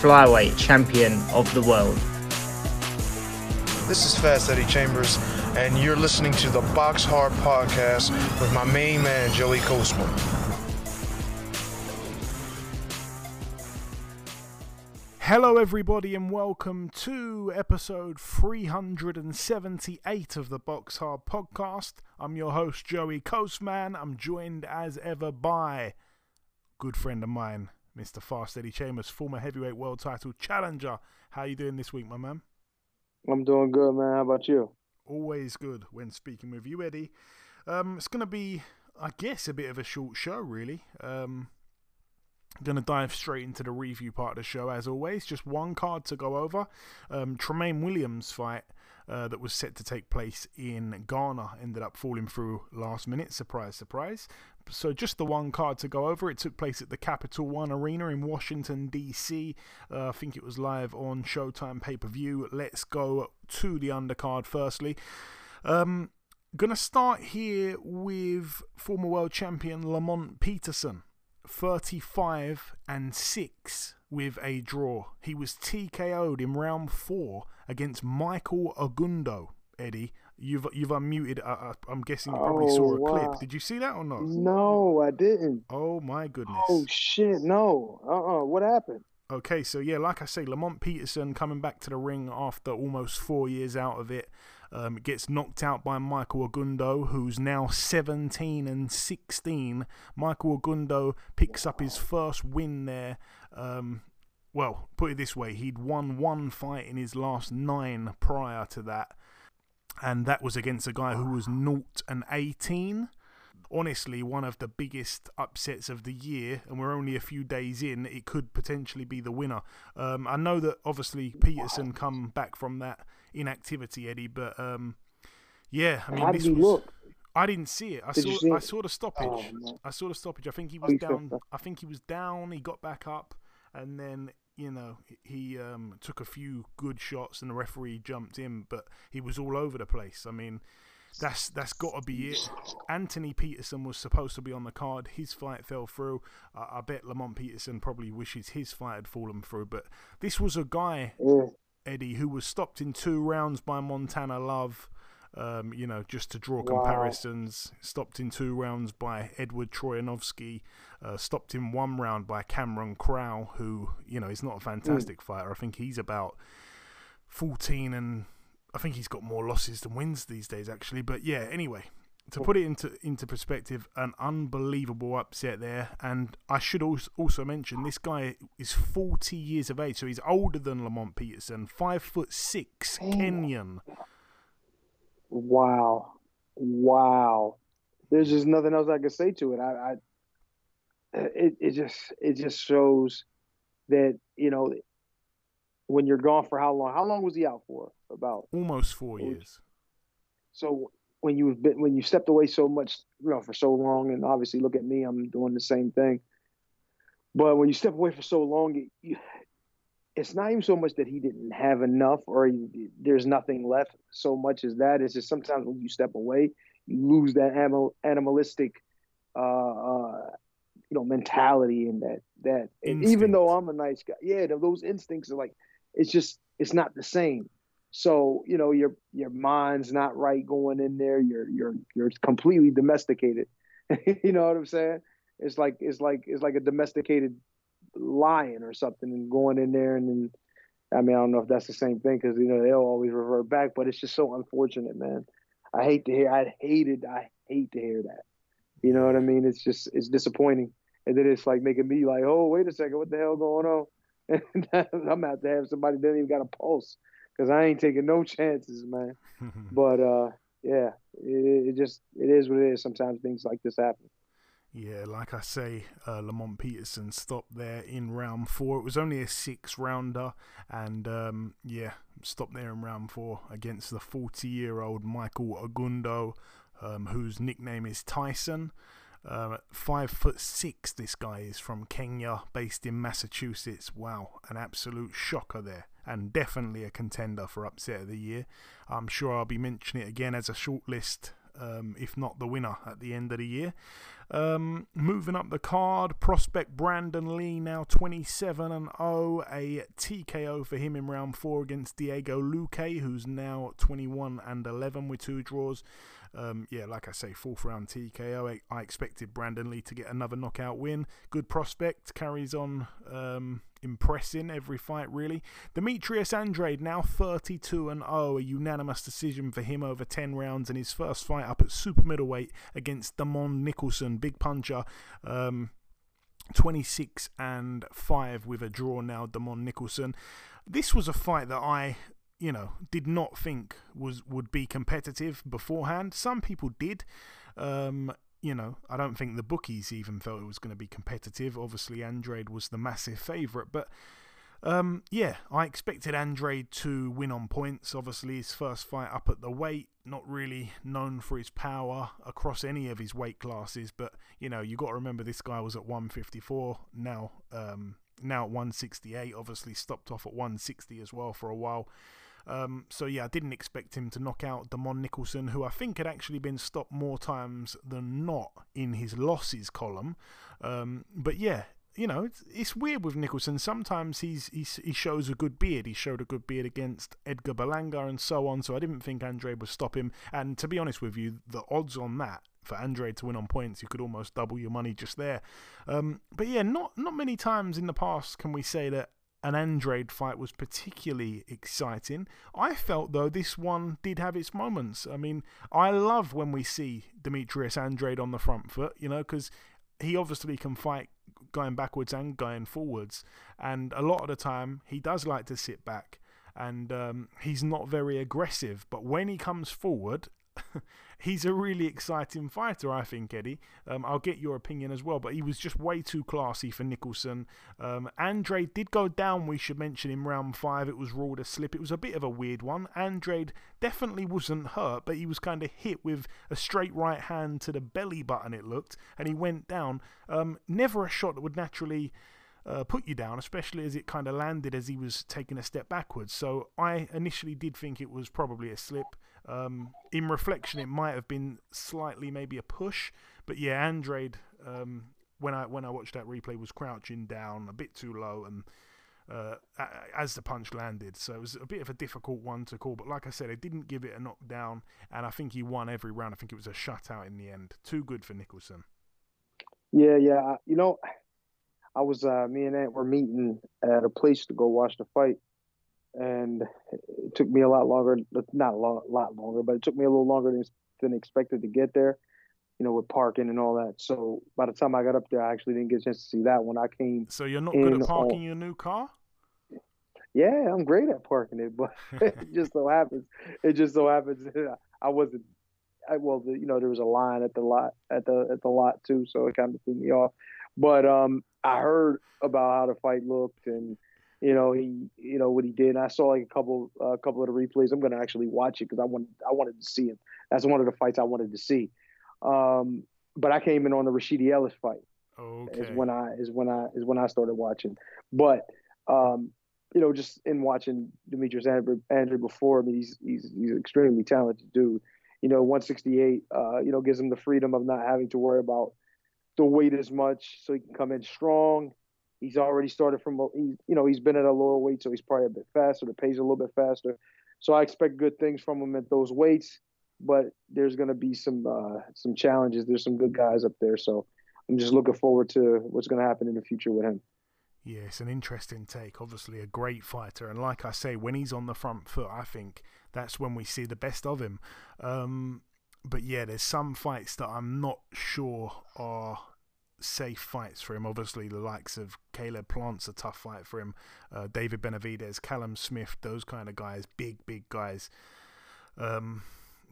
flyweight champion of the world. This is Fast Eddie Chambers, and you're listening to the Box Hard Podcast with my main man, Joey Coastman. Hello, everybody, and welcome to episode 378 of the Box Hard Podcast. I'm your host, Joey Coastman. I'm joined as ever by good friend of mine, Mr. Fast Eddie Chambers, former heavyweight world title challenger. How you doing this week, my man? I'm doing good, man. How about you? Always good when speaking with you, Eddie. Um, it's going to be, I guess, a bit of a short show, really. Um, Going to dive straight into the review part of the show, as always. Just one card to go over. Um, Tremaine Williams' fight uh, that was set to take place in Ghana ended up falling through last minute. Surprise, surprise. So, just the one card to go over. It took place at the Capital One Arena in Washington, D.C. Uh, I think it was live on Showtime pay per view. Let's go to the undercard firstly. Um, Gonna start here with former world champion Lamont Peterson. 35 and 6 with a draw. He was TKO'd in round 4 against Michael Agundo. Eddie, you've you've unmuted. Uh, I'm guessing you probably Oh, saw a wow. clip. Did you see that or not? No, I didn't. Oh my goodness. Oh shit, no. Uh uh What happened? Okay, so yeah, like I say, Lamont Peterson coming back to the ring after almost four years out of it. Um, gets knocked out by Michael Agundo, who's now 17 and 16. Michael Agundo picks up his first win there. Um, well, put it this way, he'd won one fight in his last nine prior to that, and that was against a guy who was 0 and 18 honestly one of the biggest upsets of the year, and we're only a few days in. It could potentially be the winner. Um, I know that obviously Peterson come back from that inactivity, Eddie, but um, yeah, I mean How this was. look? I didn't see it. I Did saw. see I saw the stoppage. Oh. I saw the stoppage. I think he Oh, was down. I think he was down. He got back up, and then you know he um, took a few good shots, and the referee jumped in, but he was all over the place. I mean, that's that's got to be it. Anthony Peterson was supposed to be on the card. His fight fell through. Uh, I bet Lamont Peterson probably wishes his fight had fallen through. But this was a guy, Yeah. Eddie, who was stopped in two rounds by Montana Love. Um, you know, just to draw Wow. comparisons, stopped in two rounds by Edward Troyanovsky, uh, stopped in one round by Cameron Crow, who, you know, is not a fantastic fighter. I think he's about 14 and I think he's got more losses than wins these days, actually. But yeah, anyway, to put it into into perspective, an unbelievable upset there. And I should also also mention this guy is 40 years of age, so he's older than Lamont Peterson, five foot six, oh. Kenyan. Wow. Wow. There's just nothing else I can say to it. I, I it it just it just shows that, you know, when you're gone for how long? How long was he out for? About Almost four years. so when you've been when you stepped away so much, you know, for so long, and obviously look at me, I'm doing the same thing. But when you step away for so long, it, you, it's not even so much that he didn't have enough or he, there's nothing left so much as that. It's just sometimes when you step away, you lose that animal, animalistic, uh, uh, you know, mentality and that that. And even though I'm a nice guy, yeah, those instincts are like, it's just it's not the same. So you know your your mind's not right going in there. You're you're you're completely domesticated. you know what I'm saying? It's like it's like it's like a domesticated lion or something, and going in there and then. I mean, I don't know if that's the same thing because you know they'll always revert back, but it's just so unfortunate, man. I hate to hear. I hated. I hate to hear that. You know what I mean? It's just it's disappointing, and then it's like making me like, oh, wait a second, what the hell going on? And I'm out to have somebody that even got a pulse because I ain't taking no chances, man. but uh, yeah, it, it just it is what it is. Sometimes things like this happen. Yeah, like I say, uh, Lamont Peterson stopped there in round four. It was only a six rounder, and um, yeah, stopped there in round four against the 40 year old Michael Agundo, um, whose nickname is Tyson. Uh, five foot six, this guy is from Kenya, based in Massachusetts. Wow, an absolute shocker there, and definitely a contender for upset of the year. I'm sure I'll be mentioning it again as a shortlist um, if not the winner at the end of the year. Um, moving up the card, prospect Brandun Lee now 27 and 0, a TKO for him in round four against Diego Luque, who's now 21 and 11 with two draws. Um, yeah, like I say, fourth round TKO. I, I, expected Brandun Lee to get another knockout win. Good prospect, carries on um, impressing every fight, really. Demetrius Andrade, now 32 and 0, a unanimous decision for him over 10 rounds in his first fight up at super middleweight against Demond Nicholson, big puncher. Um, 26 and 5 with a draw now, Demond Nicholson. This was a fight that I you know, did not think was would be competitive beforehand. Some people did. Um, you know, I don't think the bookies even felt it was going to be competitive. Obviously, Andrade was the massive favourite, but um, yeah, I expected Andrade to win on points. Obviously, his first fight up at the weight, not really known for his power across any of his weight classes, but you know, you got to remember this guy was at 154 now. Um, now at 168, obviously stopped off at 160 as well for a while. Um, so yeah, I didn't expect him to knock out Demond Nicholson, who I think had actually been stopped more times than not in his losses column. Um, but yeah, you know, it's, it's weird with Nicholson. Sometimes he's, he's he shows a good beard. He showed a good beard against Edgar Berlanga and so on. So I didn't think Andre would stop him. And to be honest with you, the odds on that for Andre to win on points, you could almost double your money just there. Um, but yeah, not not many times in the past can we say that an Andrade fight was particularly exciting. I felt, though, this one did have its moments. I mean, I love when we see Demetrius Andrade on the front foot, you know, because he obviously can fight going backwards and going forwards. And a lot of the time, he does like to sit back and um, he's not very aggressive. But when he comes forward, he's a really exciting fighter, I think, Eddie. Um, I'll get your opinion as well, but he was just way too classy for Nicholson. Um, Andrade did go down, we should mention, in round five. It was ruled a slip. It was a bit of a weird one. Andrade definitely wasn't hurt, but he was kind of hit with a straight right hand to the belly button, it looked, and he went down. Um, never a shot that would naturally uh, put you down, especially as it kind of landed as he was taking a step backwards. So I initially did think it was probably a slip. Um, in reflection, it might have been slightly maybe a push, but yeah, Andrade. Um, when I when I watched that replay, was crouching down a bit too low, and uh, as the punch landed, so it was a bit of a difficult one to call. But like I said, it didn't give it a knockdown, and I think he won every round. I think it was a shutout in the end. Too good for Nicholson. Yeah, yeah. You know, I was uh, me and Ant were meeting at a place to go watch the fight, and it took me a lot longer. Not a lot, lot longer, but it took me a little longer than, than expected to get there. You know, with parking and all that. So by the time I got up there, I actually didn't get a chance to see that when I came. So you're not good at parking on, your new car. Yeah, I'm great at parking it, but it just so happens. It just so happens I wasn't. I, well, the, you know, there was a line at the lot at the at the lot too, so it kind of threw me off. But um, I heard about how the fight looked and you know he you know what he did. And I saw like a couple a uh, couple of the replays. I'm gonna actually watch it because I wanted I wanted to see him. That's one of the fights I wanted to see. Um, but I came in on the Rashidi Ellis fight. Okay. Is when I is when I is when I started watching. But um, you know, just in watching Demetrius Andrew, Andrew before, I mean, he's he's he's an extremely talented dude. You know, 168, uh, you know, gives him the freedom of not having to worry about the weight as much, so he can come in strong. He's already started from, you know, he's been at a lower weight, so he's probably a bit faster. The pace a little bit faster. So I expect good things from him at those weights, but there's going to be some uh, some challenges. There's some good guys up there, so I'm just looking forward to what's going to happen in the future with him. It's an interesting take. Obviously, a great fighter, and like I say, when he's on the front foot, I think that's when we see the best of him. Um, but yeah, there's some fights that I'm not sure are safe fights for him. Obviously, the likes of Caleb Plant's a tough fight for him. Uh, David Benavidez, Callum Smith, those kind of guys, big, big guys. Um,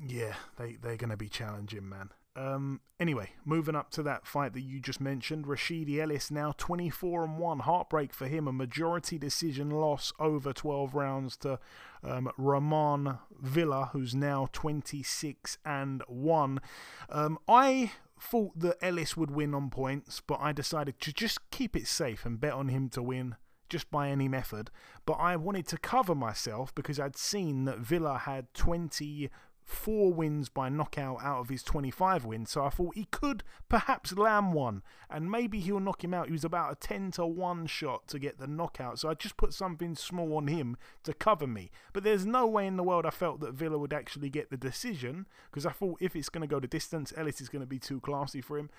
yeah, they they're going to be challenging, man. Um, anyway, moving up to that fight that you just mentioned, Rashidi Ellis now 24 and 1. Heartbreak for him. A majority decision loss over 12 rounds to um, Roiman Villa, who's now 26 and 1. Um, I thought that Ellis would win on points, but I decided to just keep it safe and bet on him to win just by any method. But I wanted to cover myself because I'd seen that Villa had 20 four wins by knockout out of his 25 wins, so I thought he could perhaps land one, and maybe he'll knock him out. He was about a 10 to 1 shot to get the knockout, so I just put something small on him to cover me. But there's no way in the world I felt that Villa would actually get the decision, because I thought if it's going to go the distance, Ellis is going to be too classy for him.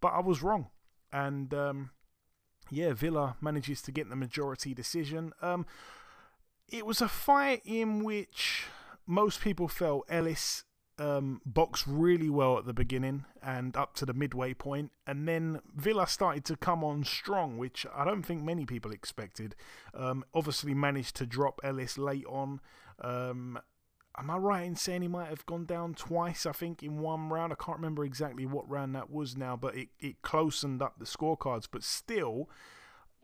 But I was wrong, and um, yeah, Villa manages to get the majority decision. Um, it was a fight in which most people felt Ellis um, boxed really well at the beginning and up to the midway point, and then Villa started to come on strong, which I don't think many people expected. Um, obviously, managed to drop Ellis late on. Um, am I right in saying he might have gone down twice? I think in one round. I can't remember exactly what round that was now, but it, it closened up the scorecards. But still,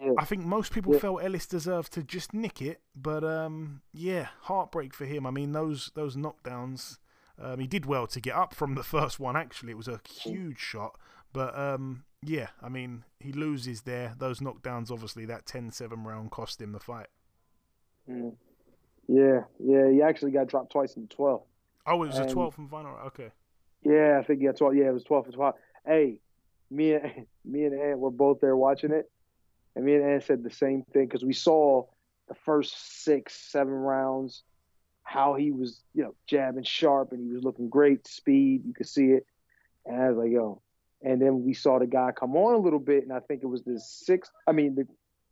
yeah. I think most people yeah. felt Ellis deserved to just nick it, but um, yeah, heartbreak for him. I mean, those those knockdowns. Um, he did well to get up from the first one. Actually, it was a huge shot, but um, yeah, I mean, he loses there. Those knockdowns, obviously, that 10-7 round cost him the fight. Mm. Yeah, yeah, he actually got dropped twice in the 12. Oh, it was and, a 12 from final. Okay. Yeah, I think yeah, 12. Yeah, it was 12 for 12. Hey, me and me and Ant were both there watching it and me and Ann said the same thing because we saw the first six, seven rounds, how he was, you know, jabbing sharp and he was looking great, speed, you could see it. And I was like, yo. And then we saw the guy come on a little bit, and I think it was the sixth, I mean, the,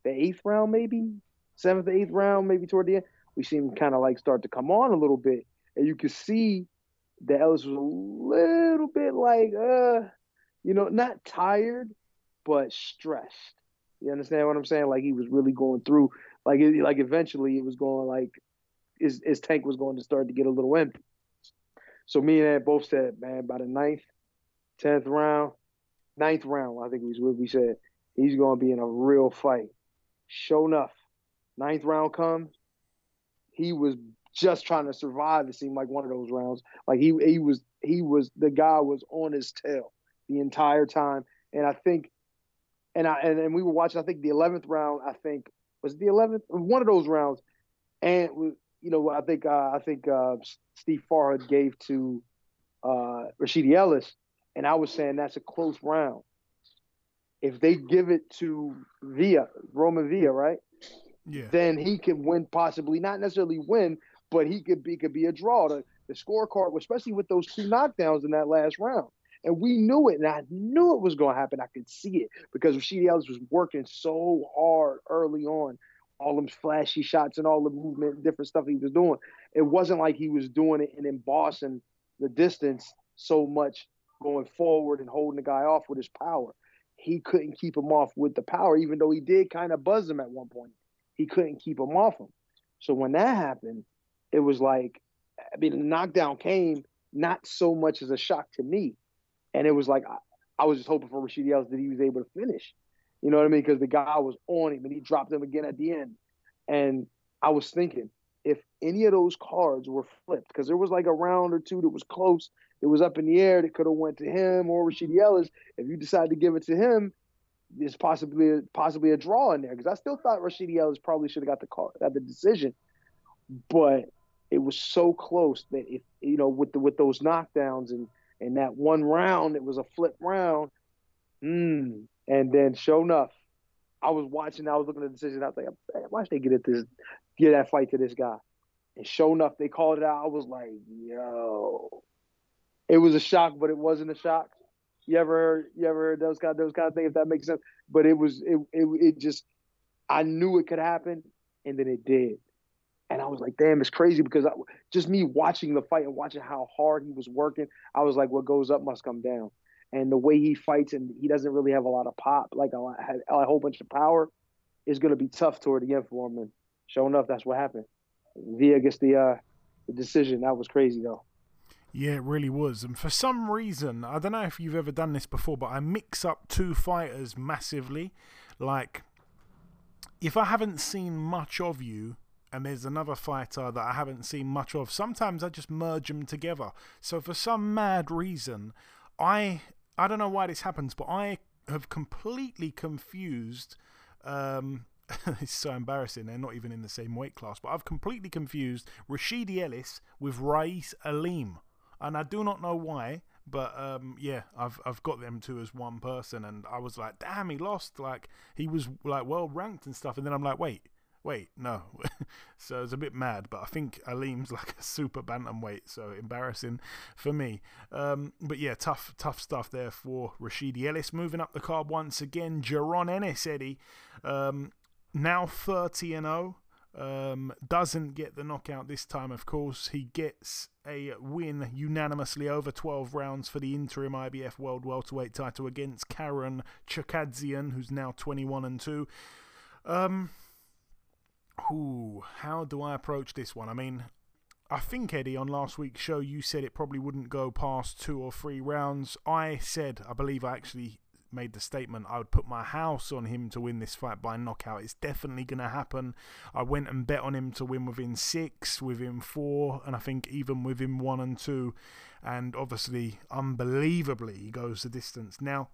the eighth round, maybe, seventh, eighth round, maybe toward the end. We seen him kind of like start to come on a little bit. And you could see that Ellis was a little bit like, uh, you know, not tired, but stressed. You understand what I'm saying? Like he was really going through, like it, like eventually it was going like his his tank was going to start to get a little empty. So me and Ed both said, man, by the ninth, tenth round, ninth round, I think was what we said, he's to be in a real fight. Sure enough, ninth round comes, he was just trying to survive. It seemed like one of those rounds. Like he he was he was the guy was on his tail the entire time, and I think and I and, and we were watching. I think the eleventh round. I think was the eleventh one of those rounds, and you know I think uh, I think uh, Steve Farhood gave to uh, Rashidi Ellis, and I was saying that's a close round. If they give it to Via Roman Via, right? Yeah. Then he could win, possibly not necessarily win, but he could be could be a draw. The, the scorecard, especially with those two knockdowns in that last round. And we knew it, and I knew it was going to happen. I could see it because Rashidi Ellis was working so hard early on. All them flashy shots and all the movement, different stuff he was doing. It wasn't like he was doing it and embossing the distance so much going forward and holding the guy off with his power. He couldn't keep him off with the power, even though he did kind of buzz him at one point. He couldn't keep him off him. So when that happened, it was like, I mean, the knockdown came not so much as a shock to me, and it was like I, I was just hoping for Rashidi Ellis that he was able to finish. You know what I mean? Because the guy was on him and he dropped him again at the end. And I was thinking, if any of those cards were flipped, because there was like a round or two that was close, it was up in the air that could have went to him or Rashidi Ellis. If you decide to give it to him, there's possibly possibly a draw in there. Because I still thought Rashidi Ellis probably should have got the call, got the decision, but it was so close that if you know with the with those knockdowns and and that one round, it was a flip round. Mm. And then, sure enough, I was watching. I was looking at the decision. I was like, why should they get it this, get that fight to this guy? And sure enough, they called it out. I was like, yo, it was a shock, but it wasn't a shock. You ever you ever heard those kind those kind of things? If that makes sense. But it was it, it it just I knew it could happen, and then it did. And I was like, damn, it's crazy because I, just me watching the fight and watching how hard he was working, I was like, what goes up must come down. And the way he fights and he doesn't really have a lot of pop, like a, lot, a whole bunch of power, is going to be tough toward the end for him. And sure enough, that's what happened. Villa gets the uh, the decision. That was crazy though. Yeah, it really was. And for some reason, I don't know if you've ever done this before, but I mix up two fighters massively. Like, if I haven't seen much of you and there's another fighter that I haven't seen much of, sometimes I just merge them together. So for some mad reason, I I don't know why this happens, but I have completely confused um, it's so embarrassing. They're not even in the same weight class. But I've completely confused Rashidi Ellis with Raeese Aleem, and I do not know why. But um, yeah, I've I've got them two as one person, and I was like, damn, he lost. Like he was like well ranked and stuff, and then I'm like, wait, wait, no. so it's a bit mad, but I think Aleem's like a super bantamweight, so embarrassing for me. Um, but yeah, tough, tough stuff there for Rashidi Ellis. Moving up the card once again, Jaron Ennis, Eddie, um, now 30 and 0. Um, doesn't get the knockout this time, of course. He gets a win unanimously over 12 rounds for the interim IBF World Welterweight title against Karen Chukhadzhian, who's now 21 and 2. Um, ooh, how do I approach this one? I mean, I think, Eddie, on last week's show, you said it probably wouldn't go past two or three rounds. I said, I believe I actually made the statement I would put my house on him to win this fight by knockout. It's definitely going to happen. I went and bet on him to win within six, within four, and I think even within one and two. And obviously, unbelievably, he goes the distance. Now,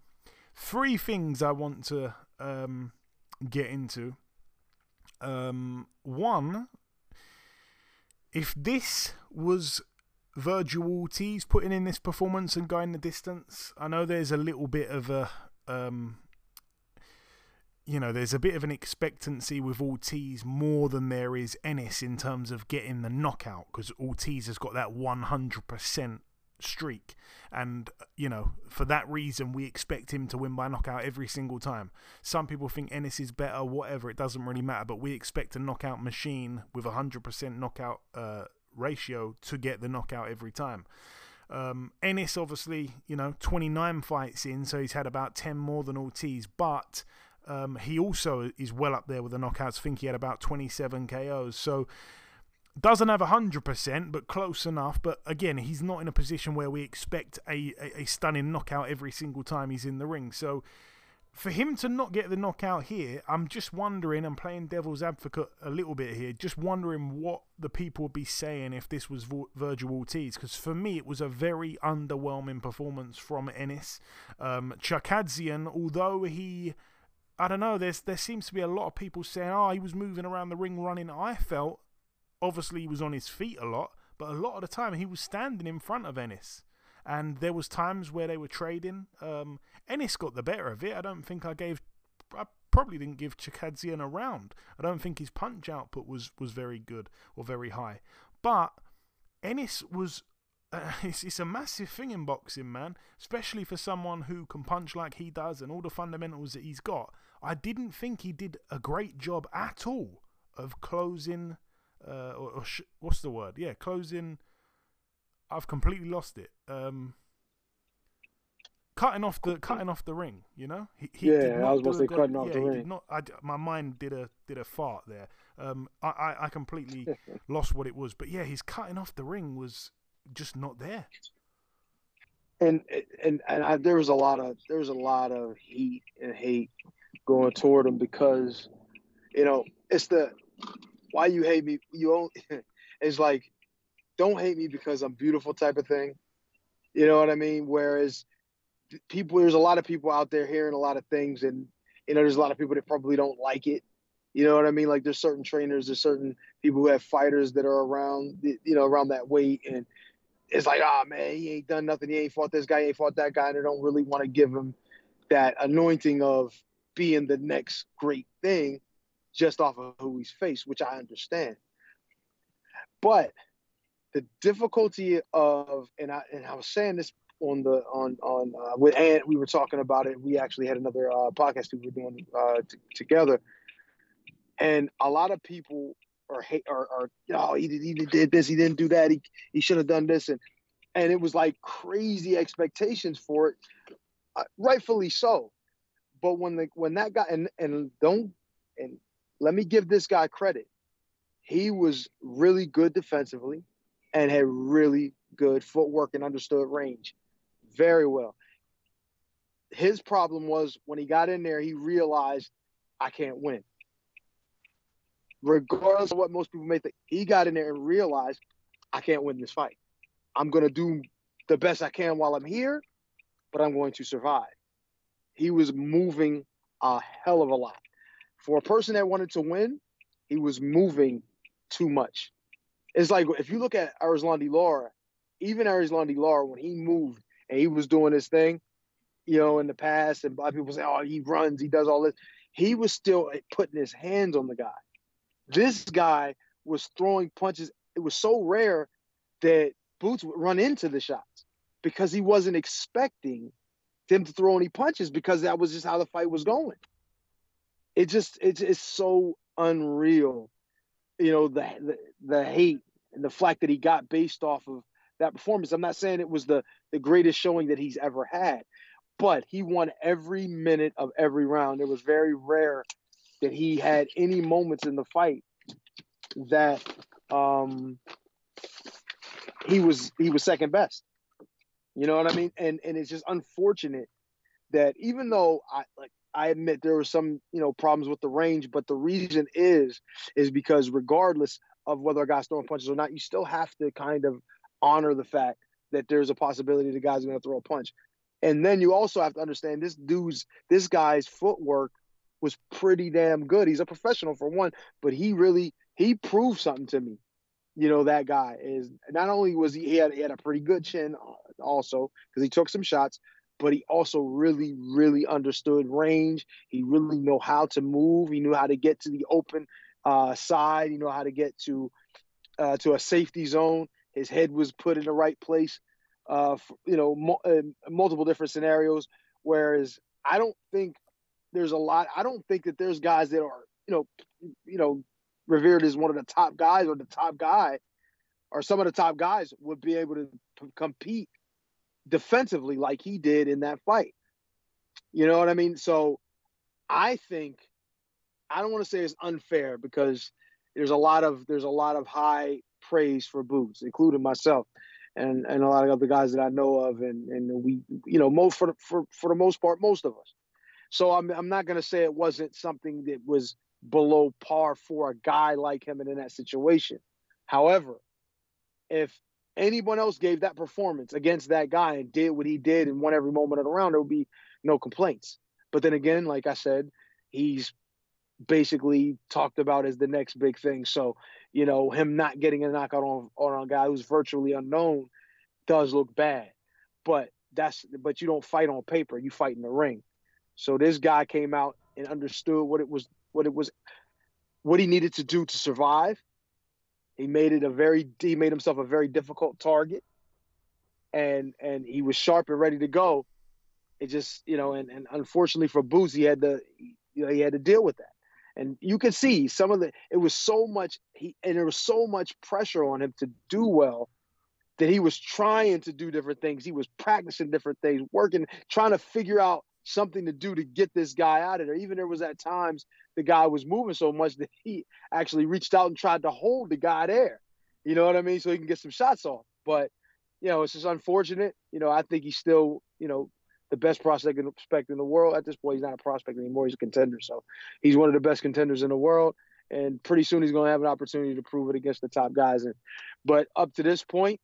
three things I want to um, get into. Um, one, if this was Vergil Ortiz putting in this performance and going the distance. I know there's a little bit of a um, you know, there's a bit of an expectancy with Ortiz more than there is Ennis in terms of getting the knockout because Ortiz has got that 100% streak. And, you know, for that reason, we expect him to win by knockout every single time. Some people think Ennis is better, whatever, it doesn't really matter. But we expect a knockout machine with a 100% knockout uh, ratio to get the knockout every time. Um, Ennis, obviously, you know, 29 fights in, so he's had about 10 more than Ortiz, but um, he also is well up there with the knockouts. I think he had about 27 KOs. So doesn't have 100%, but close enough. But again, he's not in a position where we expect a, a, a stunning knockout every single time he's in the ring. So for him to not get the knockout here, I'm just wondering, I'm playing devil's advocate a little bit here, just wondering what the people would be saying if this was Vergil Ortiz. Because for me, it was a very underwhelming performance from Ennis. Um, Chukhadzhian, although he. I don't know. There's there seems to be a lot of people saying, "Oh, he was moving around the ring, running." I felt, obviously, he was on his feet a lot, but a lot of the time he was standing in front of Ennis and there was times where they were trading. Um, Ennis got the better of it. I don't think I gave. I probably didn't give Chukhadzhian a round. I don't think his punch output was was very good or very high, but Ennis was. Uh, it's, it's a massive thing in boxing, man. Especially for someone who can punch like he does and all the fundamentals that he's got. I didn't think he did a great job at all of closing. Uh, or, or sh- what's the word? Yeah, closing I've completely lost it. Um, cutting off the cutting off the ring, you know. He, he yeah, I was about to say cutting off yeah, the ring. Not, I, my mind did a did a fart there. Um, I, I, I completely lost what it was, but yeah, his cutting off the ring was just not there. And and and I, there was a lot of there was a lot of heat and hate going toward him because, you know, it's the why you hate me. You only it's like don't hate me because I'm beautiful type of thing. You know what I mean? Whereas people, there's a lot of people out there hearing a lot of things, and you know, there's a lot of people that probably don't like it. You know what I mean? Like there's certain trainers, there's certain people who have fighters that are around, you know, around that weight, and it's like, oh man, he ain't done nothing. He ain't fought this guy, he ain't fought that guy, and they don't really want to give him that anointing of being the next great thing just off of who he's faced, which I understand. But the difficulty of and I and I was saying this on the on on uh, with Ant we were talking about it. We actually had another uh, podcast we were doing uh, t- together, and a lot of people are hate are, are oh he did, he did this he didn't do that he he should have done this and and it was like crazy expectations for it, uh, rightfully so. But when the when that guy and and don't and let me give this guy credit, he was really good defensively and had really good footwork and understood range very well. His problem was when he got in there, he realized I can't win. Regardless of what most people may think, he got in there and realized I can't win this fight. I'm going to do the best I can while I'm here, but I'm going to survive. He was moving a hell of a lot. For a person that wanted to win, he was moving too much. It's like if you look at Erislandy Lara, even Erislandy Lara, when he moved and he was doing his thing, you know, in the past, and people say, oh, he runs, he does all this. He was still eh, putting his hands on the guy. This guy was throwing punches. It was so rare that Boots would run into the shots because he wasn't expecting them to throw any punches because that was just how the fight was going. It just it's it's so unreal, you know, the the, the hate and the flack that he got based off of that performance. I'm not saying it was the the greatest showing that he's ever had, but he won every minute of every round. It was very rare that he had any moments in the fight that um he was he was second best. You know what I mean? And and it's just unfortunate that even though I like I admit there were some, you know, problems with the range, but the reason is is because regardless of whether a guy's throwing punches or not, you still have to kind of honor the fact that there's a possibility the guy's gonna throw a punch. And then you also have to understand this dude's this guy's footwork was pretty damn good. He's a professional for one, but he really he proved something to me. You know that guy is not only was he, he had he had a pretty good chin uh, also because he took some shots, but he also really really understood range. He really know how to move. He knew how to get to the open uh, side. He knew how to get to uh, to a safety zone. His head was put in the right place. Uh, for, you know, mo- uh, multiple different scenarios. Whereas I don't think there's a lot. I don't think that there's guys that are you know you know revered as one of the top guys or the top guy or some of the top guys would be able to p- compete defensively like he did in that fight. You know what I mean? So I think I don't want to say it's unfair because there's a lot of there's a lot of high praise for Boots, including myself and and a lot of other guys that I know of and and we you know most for for for the most part most of us. So I'm I'm not going to say it wasn't something that was below par for a guy like him and in that situation. However, if anyone else gave that performance against that guy and did what he did and won every moment of the round, there would be no complaints. But then again, like I said, he's basically talked about as the next big thing. So, you know, him not getting a knockout on on a guy who's virtually unknown does look bad. But that's but you don't fight on paper, you fight in the ring. So this guy came out and understood what it was what it was what he needed to do to survive. He made it a very he made himself a very difficult target. And and he was sharp and ready to go. It just, you know, and, and unfortunately for Boots, he had to you know, he had to deal with that. And you could see some of the it was so much he and there was so much pressure on him to do well that he was trying to do different things. He was practicing different things, working, trying to figure out something to do to get this guy out of there. Even there was at times the guy was moving so much that he actually reached out and tried to hold the guy there. You know what I mean? So he can get some shots off. But you know, it's just unfortunate. You know, I think he's still, you know, the best prospect in the world. At this point, he's not a prospect anymore. He's a contender. So he's one of the best contenders in the world. And pretty soon he's going to have an opportunity to prove it against the top guys. And but up to this point,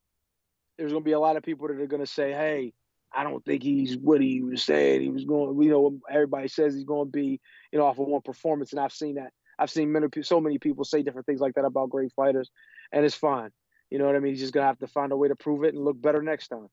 there's going to be a lot of people that are going to say, "Hey, I don't think he's what he was saying. He was going, you know, everybody says he's going to be, you know, off of one performance, and I've seen that. I've seen many, so many people say different things like that about great fighters, and it's fine. You know what I mean? He's just gonna have to find a way to prove it and look better next time.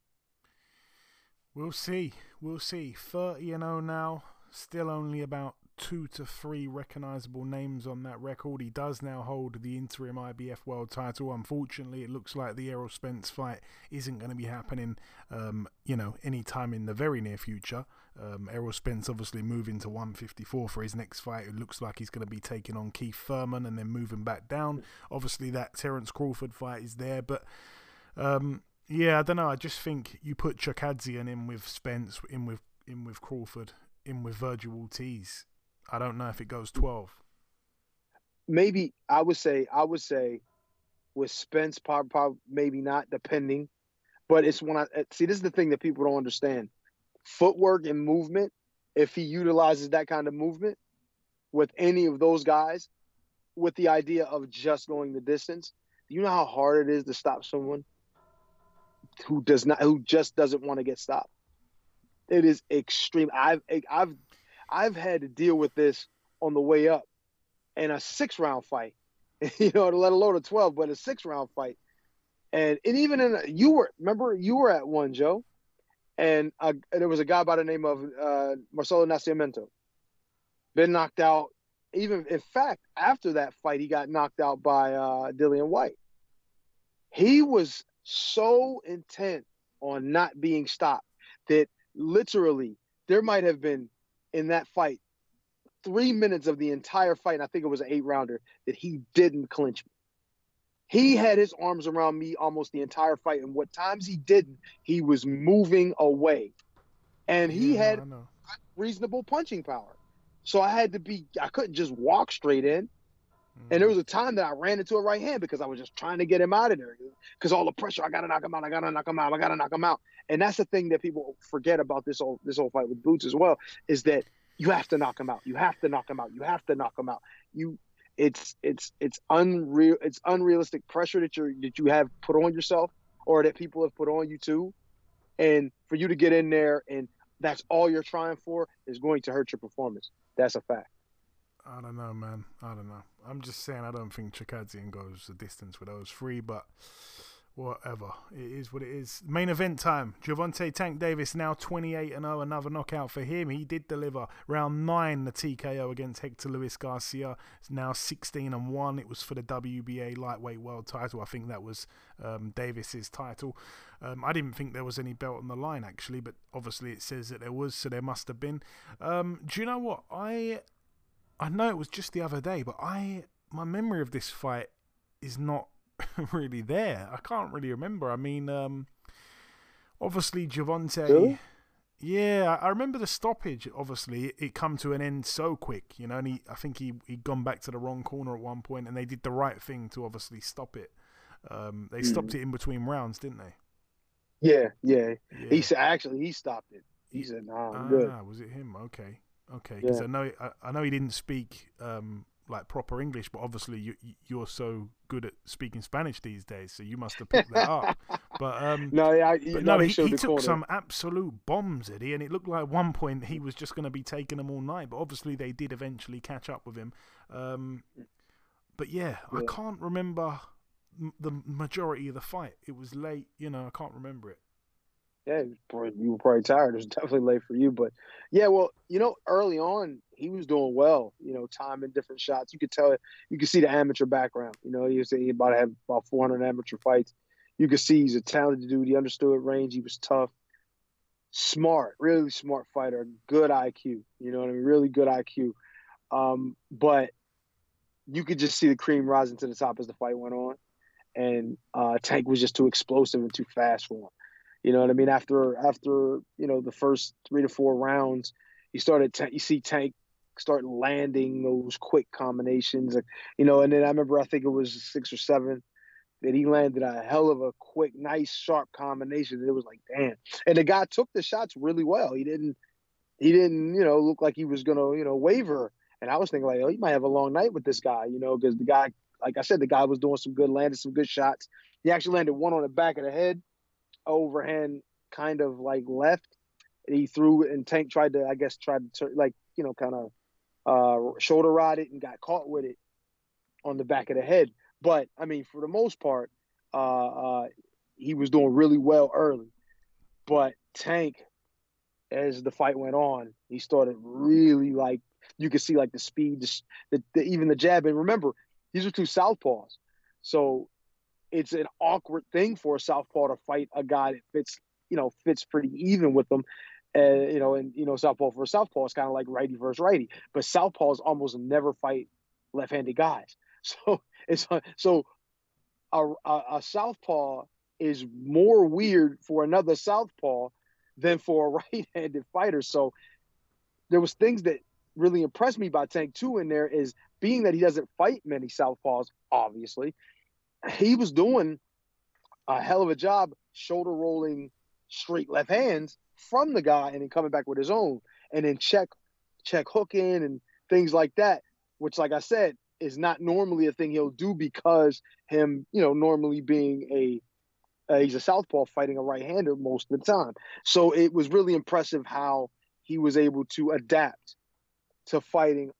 We'll see. We'll see. Thirty and zero now. Still only about two to three recognizable names on that record. He does now hold the interim IBF world title. Unfortunately, it looks like the Errol Spence fight isn't going to be happening, um, you know, anytime in the very near future. Um, Errol Spence obviously moving to 154 for his next fight. It looks like he's going to be taking on Keith Thurman and then moving back down. Obviously, that Terence Crawford fight is there, but. Um, yeah, I don't know. I just think you put Chukhadzhian in with Spence, in with in with Crawford, in with Vergil Ortiz. I don't know if it goes 12. Maybe I would say I would say with Spence, probably, maybe not, depending. But it's when I eh, see this is the thing that people don't understand. Footwork and movement, if he utilizes that kind of movement with any of those guys, with the idea of just going the distance, you know how hard it is to stop someone who does not who just doesn't want to get stopped? It is extreme. I've eh, I've I've had to deal with this on the way up in a six round fight, you know, let alone a 12, but a six round fight. And, and even in, a, you were, remember, you were at one, Joe, and, and there was a guy by the name of uh, Marcelo Nascimento. Been knocked out. Even, in fact, after that fight, he got knocked out by uh, Dillian Whyte. He was so intent on not being stopped that literally there might have been in that fight three minutes of the entire fight, and I think it was an eight rounder, that he didn't clinch me. He had his arms around me almost the entire fight, and what times he didn't, he was moving away. And he Yeah, had reasonable punching power. So I had to be, I couldn't just walk straight in. And there mm-hmm. was a time that I ran into a right hand because I was just trying to get him out of there. Because all the pressure, I gotta knock him out, I gotta knock him out, I gotta knock him out. And that's the thing that people forget about this whole this whole fight with Boots as well, is that you have to knock him out. You have to knock him out. You have to knock him out. You it's it's it's unreal it's unrealistic pressure that you that you have put on yourself or that people have put on you too. And for you to get in there and that's all you're trying for is going to hurt your performance. That's a fact. I don't know, man. I don't know. I'm just saying I don't think Chukhadzhian goes the distance with those three, but whatever. It is what it is. Main event time. Gervonta Tank Davis now 28 and 0. Another knockout for him. He did deliver round nine the TKO against Hector Luis Garcia. It's now 16 and 1. It was for the WBA lightweight world title. I think that was um, Davis's title. Um, I didn't think there was any belt on the line actually, but obviously it says that there was, so there must have been. Um, do you know what I? I know it was just the other day, but I my memory of this fight is not really there. I can't really remember. I mean, um, obviously Gervonta. Really? Yeah, I remember the stoppage. Obviously, it, come to an end so quick, you know. And he, I think he he'd gone back to the wrong corner at one point, and they did the right thing to obviously stop it. Um, they stopped it in between rounds, didn't they? Yeah, yeah. Yeah. He said actually he stopped it. He said, "Nah, I'm good." Ah, was it him? Okay, okay. Because Yeah. I know I, I know he didn't speak um, like proper English, but obviously you you're so good at speaking Spanish these days, so you must have picked that up. But um, No, yeah, but no, no, he, he took corner. some absolute bombs, Eddie, and it looked like at one point he was just going to be taking them all night. But obviously they did eventually catch up with him. Um, but yeah, I can't remember m- the majority of the fight. It was late, you know. I can't remember it. Yeah, you were probably tired. It was definitely late for you, but yeah, well, you know, early on he was doing well. You know, timing different shots. You could tell. It. You could see the amateur background. You know, he was he about to have about 400 amateur fights. You could see he's a talented dude. He understood range. He was tough, smart, really smart fighter. Good IQ. You know what I mean? Really good IQ. Um, but you could just see the cream rising to the top as the fight went on, and uh, Tank was just too explosive and too fast for him. You know what I mean? After after you know the first three to four rounds, you started ta- you see Tank start landing those quick combinations, you know. And then I remember I think it was six or seven that he landed a hell of a quick, nice, sharp combination. It was like damn, and the guy took the shots really well. He didn't he didn't you know look like he was gonna you know waver. And I was thinking like, oh, he might have a long night with this guy, you know, because the guy, like I said, the guy was doing some good, landed some good shots. He actually landed one on the back of the head overhand kind of like left. He threw and Tank tried to, I guess, tried to like, you know, kind of uh, shoulder rod it and got caught with it on the back of the head. But I mean, for the most part, uh, uh, he was doing really well early. But Tank, as the fight went on, he started really like you could see like the speed, the, the even the jab. And remember, these are two southpaws, so it's an awkward thing for a southpaw to fight a guy that fits, you know, fits pretty even with them. Uh, you know, and you know, southpaw for southpaw is kind of like righty versus righty, but southpaws almost never fight left-handed guys. So it's so a, a, a southpaw is more weird for another southpaw than for a right-handed fighter. So there was things that really impressed me about Tank Two in there is being that he doesn't fight many southpaws, obviously, he was doing a hell of a job shoulder rolling straight left hands from the guy and then coming back with his own and then check check hooking and things like that, which like I said, is not normally a thing he'll do because him, you know, normally being a uh, he's a southpaw fighting a right-hander most of the time. So it was really impressive how he was able to adapt to fighting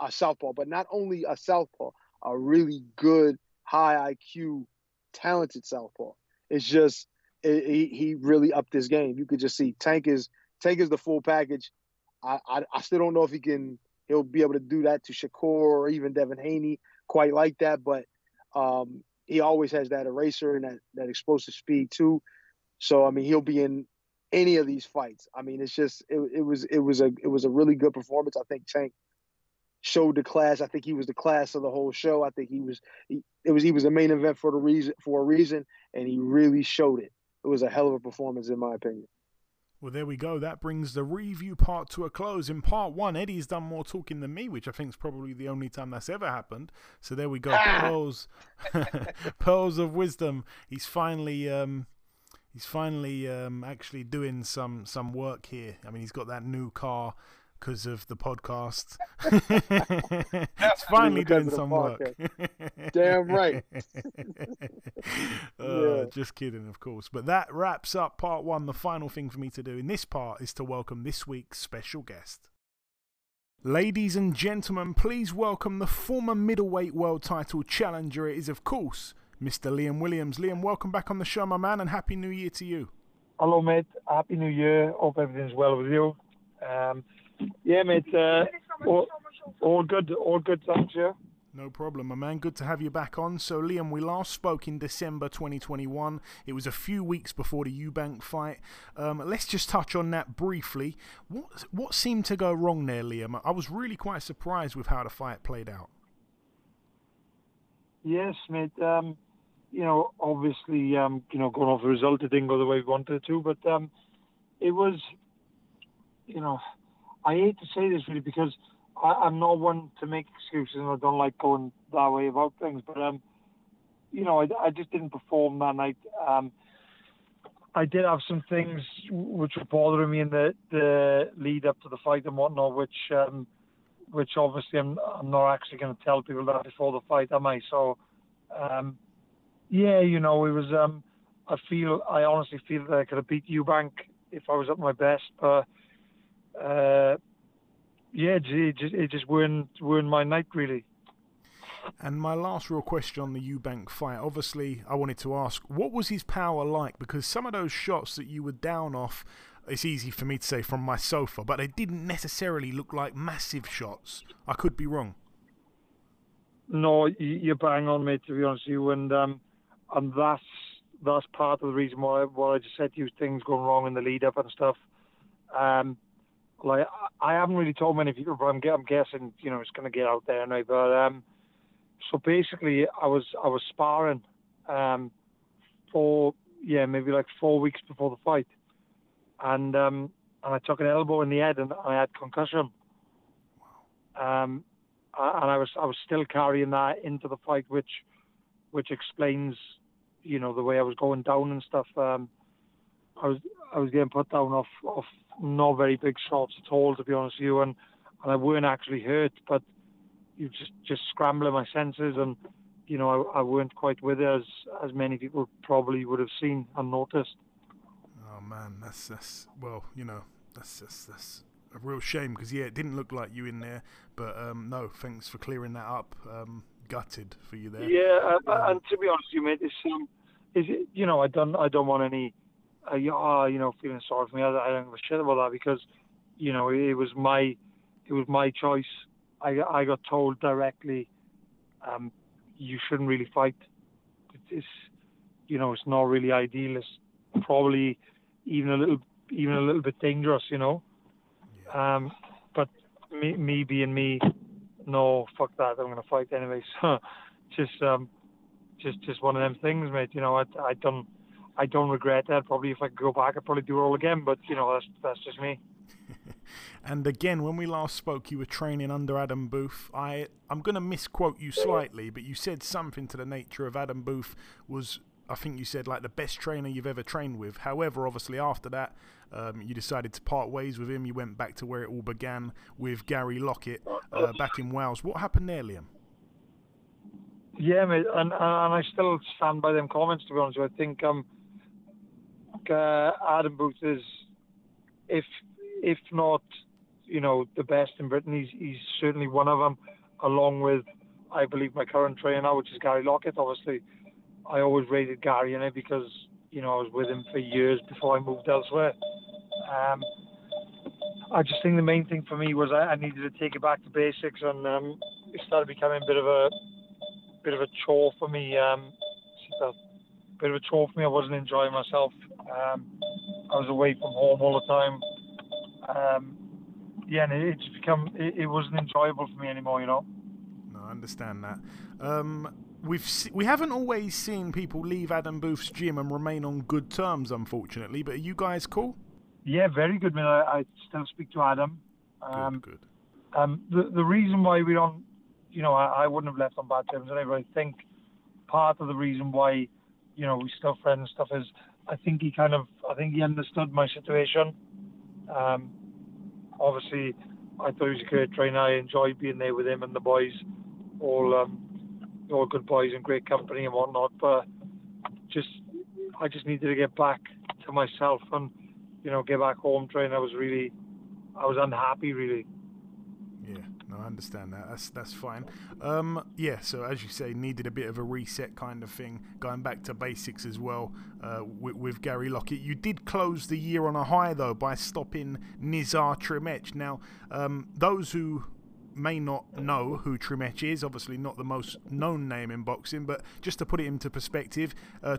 a southpaw, but not only a southpaw, a really good, high IQ, talented southpaw. It's just it, he, he really upped his game. You could just see Tank is Tank is the full package. I, I, I still don't know if he can he'll be able to do that to Shakur or even Devin Haney quite like that, but um, he always has that eraser and that, that explosive speed too. So I mean he'll be in any of these fights. I mean it's just it, it was it was a it was a really good performance. I think Tank showed the class. I think he was the class of the whole show. I think he was he, it was he was the main event for the reason for a reason, and he really showed it. It was a hell of a performance in my opinion. Well, there we go. That brings the review part to a close. In part one, Eddie's done more talking than me, which I think is probably the only time that's ever happened. So there we go. Pearls, pearls of wisdom. He's finally, um, he's finally um, actually doing some some work here. I mean, he's got that new car because of the podcast. it's finally doing some work. Damn right. uh, yeah. Just kidding, of course. But that wraps up part one. The final thing for me to do in this part is to welcome this week's special guest. Ladies and gentlemen, please welcome the former middleweight world title challenger. It is, of course, Mr. Liam Williams. Liam, welcome back on the show, my man, and Happy New Year to you. Hello, mate. Happy New Year. Hope everything's well with you. Um, yeah, mate. Uh, all, all good. All good. Thanks. Yeah. No problem, my man. Good to have you back on. So, Liam, we last spoke in December 2021. It was a few weeks before the Eubank fight. Um, let's just touch on that briefly. What what seemed to go wrong there, Liam? I was really quite surprised with how the fight played out. Yes, mate. Um, you know, obviously, um, you know, going off the result, it didn't go the way we wanted it to, but um, it was, you know, I hate to say this really because I, am not one to make excuses and I don't like going that way about things. But um, you know, I, I just didn't perform that night. Um, I did have some things which were bothering me in the the lead up to the fight and whatnot, which um, which obviously I'm I'm not actually going to tell people that before the fight, am I? So, um, yeah, you know, it was. Um, I feel I honestly feel that I could have beat Eubank if I was at my best, but uh, yeah, it just, it just ruined, ruined my night, really. And my last real question on the Eubank fight. Obviously, I wanted to ask, what was his power like? Because some of those shots that you were down off, it's easy for me to say from my sofa, but they didn't necessarily look like massive shots. I could be wrong. No, you're bang on, mate. To be honest with you, and um, and that's that's part of the reason why why I just said to you things going wrong in the lead up and stuff. Um, like I haven't really told many people, but I'm, I'm guessing you know it's going to get out there now. But um, so basically, I was I was sparring um, for yeah maybe like four weeks before the fight, and um, and I took an elbow in the head and I had concussion. Um, and I was I was still carrying that into the fight, which which explains you know the way I was going down and stuff. Um, I was I was getting put down off off not very big shots at all, to be honest with you, and and I weren't actually hurt, but you just just scrambling my senses, and you know I, I weren't quite with it as as many people probably would have seen and noticed. Oh man, that's that's well, you know, that's that's that's a real shame because yeah, it didn't look like you in there, but um, no, thanks for clearing that up. Um, gutted for you there. Yeah, uh, um, and to be honest, you mate, it's um, is it, you know I don't I don't want any uh, oh, you know, feeling sorry for me. I, I don't give a shit about that because, you know, it, it was my, it was my choice. I, I got told directly, um, you shouldn't really fight. It's, you know, it's not really ideal. It's probably even a little, even a little bit dangerous, you know. Yeah. Um, but me, me being me, no, fuck that. I'm gonna fight anyway. So, just, um, just, just one of them things, mate. You know, I, I done I don't regret that. Probably if I could go back, I'd probably do it all again. But you know, that's that's just me. and again, when we last spoke, you were training under Adam Booth. I I'm going to misquote you slightly, but you said something to the nature of Adam Booth was I think you said like the best trainer you've ever trained with. However, obviously after that, um, you decided to part ways with him. You went back to where it all began with Gary Lockett uh, back in Wales. What happened there, Liam? Yeah, mate, and, and I still stand by them comments. To be honest. I think um, uh, Adam Booth is, if if not, you know, the best in Britain. He's he's certainly one of them, along with, I believe, my current trainer, which is Gary Lockett. Obviously, I always rated Gary in it because you know I was with him for years before I moved elsewhere. Um, I just think the main thing for me was I, I needed to take it back to basics, and um, it started becoming a bit of a bit of a chore for me. Um, a bit of a chore for me. I wasn't enjoying myself. Um, I was away from home all the time. Um, yeah, and it, it just become it, it, wasn't enjoyable for me anymore. You know. No, I understand that. Um, we've se- we haven't always seen people leave Adam Booth's gym and remain on good terms, unfortunately. But are you guys cool? Yeah, very good, man. I, I still speak to Adam. Um, good, good. Um, the the reason why we don't, you know, I, I wouldn't have left on bad terms anyway. I think part of the reason why, you know, we still friends and stuff is I think he kind of I think he understood my situation. Um, obviously, I thought he was a great trainer. I enjoyed being there with him and the boys, all um, all good boys and great company and whatnot. But just I just needed to get back to myself and you know, get back home train. I was really, I was unhappy really. Yeah, no, I understand that. That's that's fine. Um, yeah, so as you say, needed a bit of a reset kind of thing, going back to basics as well uh, with, with, Gary Lockett. You did close the year on a high though by stopping Nizar Trimech. Now, um, those who may not know who Trimech is, obviously not the most known name in boxing, but just to put it into perspective, uh,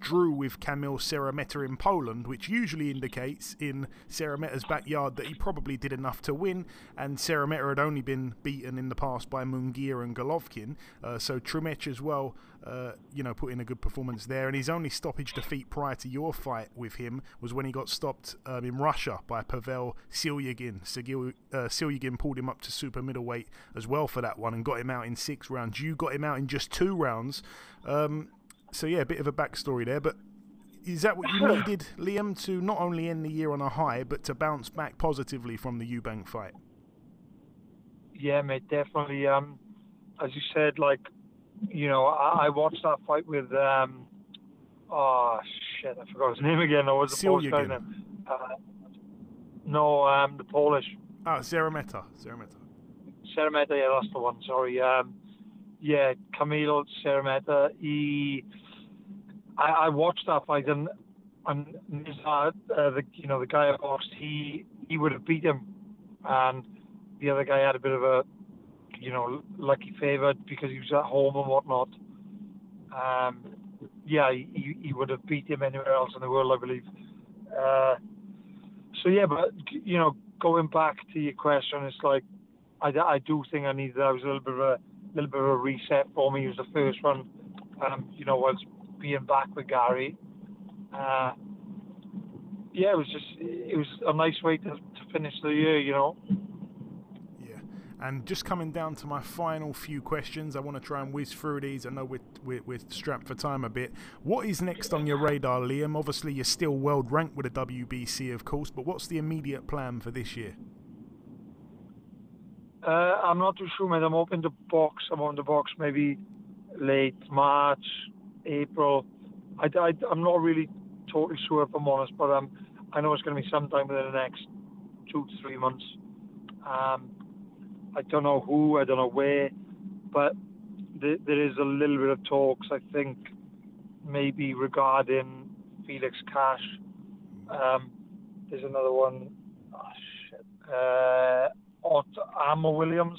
drew with Kamil Szeremeta in Poland, which usually indicates in Szeremeta's backyard that he probably did enough to win, and Szeremeta had only been beaten in the past by Munguia and Golovkin, uh, so Trimech as well uh, you know, put in a good performance there. And his only stoppage defeat prior to your fight with him was when he got stopped um, in Russia by Pavel Silyagin. Sigil, uh, Silyagin pulled him up to super middleweight as well for that one and got him out in six rounds. You got him out in just two rounds. Um, so, yeah, a bit of a backstory there. But is that what you needed, Liam, to not only end the year on a high, but to bounce back positively from the Eubank fight? Yeah, mate, definitely. Um, as you said, like you know, I, I watched that fight with um, oh shit, I forgot his name again. I was the Polish guy name. Uh, no, um, the Polish. Ah, Szeremeta. Szeremeta. Szeremeta, yeah, that's the one. Sorry. Um, yeah, Camilo Szeremeta. He, I, I watched that fight and and Nizar, uh, the you know the guy I boxed, he he would have beat him, and the other guy had a bit of a you know, lucky favoured because he was at home and whatnot. Um, yeah, he, he would have beat him anywhere else in the world, I believe. Uh, so yeah, but you know, going back to your question, it's like I, I do think I needed. That was a little bit of a little bit of a reset for me. It was the first one, um, you know, was being back with Gary. Uh, yeah, it was just it was a nice way to, to finish the year, you know. And just coming down to my final few questions, I want to try and whiz through these. I know we're, we're, we're, strapped for time a bit. What is next on your radar, Liam? Obviously, you're still world ranked with the WBC, of course, but what's the immediate plan for this year? Uh, I'm not too sure, mate. I'm hoping to box. I'm on the box maybe late March, April. I, I'm not really totally sure if I'm honest, but um, I know it's going to be sometime within the next two to three months. Um, I don't know who, I don't know where, but th- there is a little bit of talks, I think, maybe regarding Felix Cash. Um, there's another one, oh shit, uh, Otto Williams.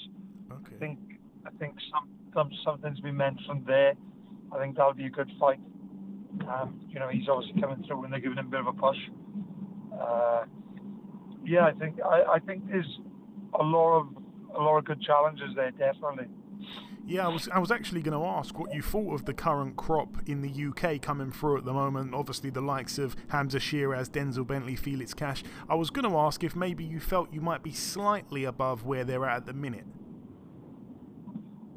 Okay. I think I think some, some something's been mentioned there. I think that'll be a good fight. Um, you know, he's obviously coming through and they're giving him a bit of a push. Uh, yeah, I think I, I think there's a lot of a lot of good challenges there, definitely. Yeah, I was I was actually going to ask what you thought of the current crop in the UK coming through at the moment. Obviously, the likes of Hamza Sheeraz, Denzel Bentley, Felix Cash. I was going to ask if maybe you felt you might be slightly above where they're at at the minute.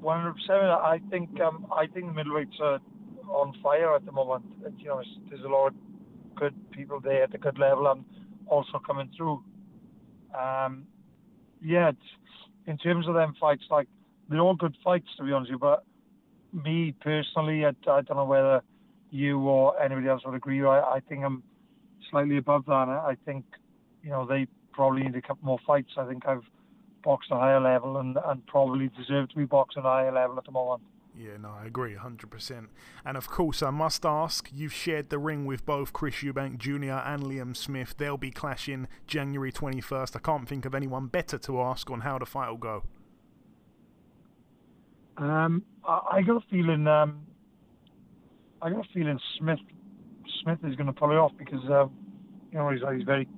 One hundred percent. I think um, I think the middleweights are on fire at the moment. It, you know, it's, there's a lot of good people there at a good level and also coming through. Um, yeah, it's, in terms of them fights, like they're all good fights to be honest with you. But me personally, I, I don't know whether you or anybody else would agree. I, I think I'm slightly above that. I think you know they probably need a couple more fights. I think I've boxed a higher level and, and probably deserve to be boxing at a higher level at the moment. Yeah, no, I agree 100%. And of course, I must ask you've shared the ring with both Chris Eubank Jr. and Liam Smith. They'll be clashing January 21st. I can't think of anyone better to ask on how the fight will go. Um, I, got a feeling. Um, I got a feeling Smith Smith is going to pull it off because uh, you know he's, he's very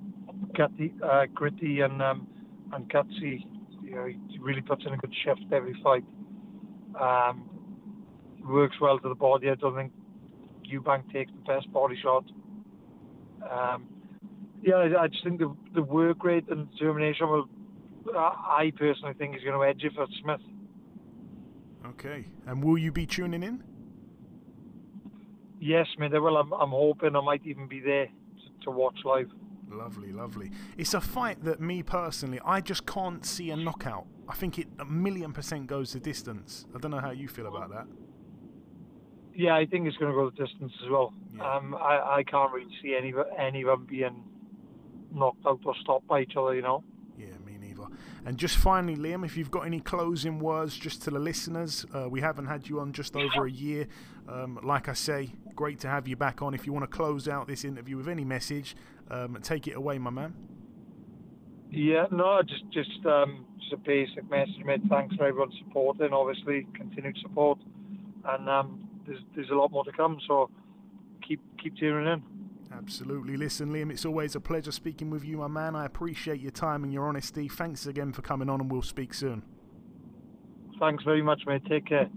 gutty, uh, gritty and um, and gutsy. You know, he really puts in a good shift every fight. Um, works well to the body. I don't think Eubank takes the best body shot. Um, yeah, I, I just think the the work rate and determination will. I personally think is going to edge it for Smith. Okay, and will you be tuning in? Yes, mate. Well, I'm, I'm hoping I might even be there to, to watch live. Lovely, lovely. It's a fight that me personally, I just can't see a knockout. I think it a million percent goes the distance. I don't know how you feel about that. Yeah, I think it's going to go the distance as well. Yeah. Um, I, I can't really see any any of them being knocked out or stopped by each other. You know. Yeah, me neither. And just finally, Liam, if you've got any closing words just to the listeners, uh, we haven't had you on just over a year. Um, like I say, great to have you back on. If you want to close out this interview with any message, um, take it away, my man. Yeah, no, just just um, just a basic message, mate. Thanks for everyone's support and obviously continued support. And um, there's there's a lot more to come. So keep keep tuning in. Absolutely. Listen, Liam, it's always a pleasure speaking with you, my man. I appreciate your time and your honesty. Thanks again for coming on, and we'll speak soon. Thanks very much, mate. Take care.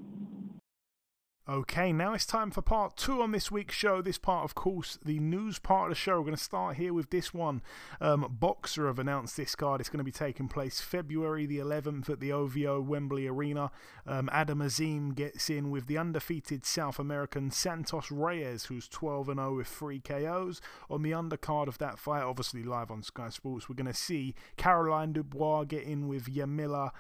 Okay, now it's time for part two on this week's show. This part, of course, the news part of the show. We're going to start here with this one. Um, Boxxer have announced this card. It's going to be taking place February the 11th at the OVO Wembley Arena. Um, Adam Azim gets in with the undefeated South American Santos Reyes, who's 12 0 with three KOs. On the undercard of that fight, obviously live on Sky Sports, we're going to see Caroline Dubois get in with Yamila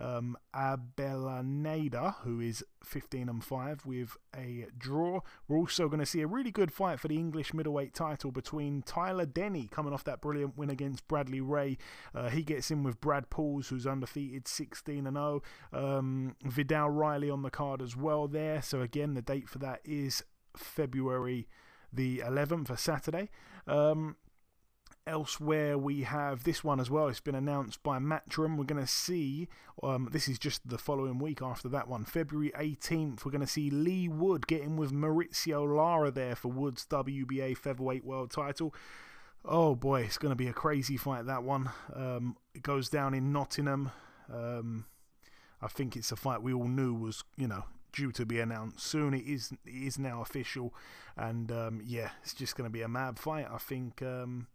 um, Abelaneda, who is 15 and 5 with a draw. We're also going to see a really good fight for the English middleweight title between Tyler Denny, coming off that brilliant win against Bradley Rea. Uh, he gets in with Brad Pauls, who's undefeated 16 and 0. Um, Vidal Riley on the card as well there. So, again, the date for that is February the 11th, for Saturday. Um, Elsewhere, we have this one as well. It's been announced by Matchroom. We're going to see, um, this is just the following week after that one, February 18th. We're going to see Leigh Wood getting with Mauricio Lara there for Wood's WBA Featherweight World title. Oh boy, it's going to be a crazy fight, that one. Um, it goes down in Nottingham. Um, I think it's a fight we all knew was, you know, due to be announced soon. It is it is now official, and um, yeah, it's just going to be a mad fight. I think um,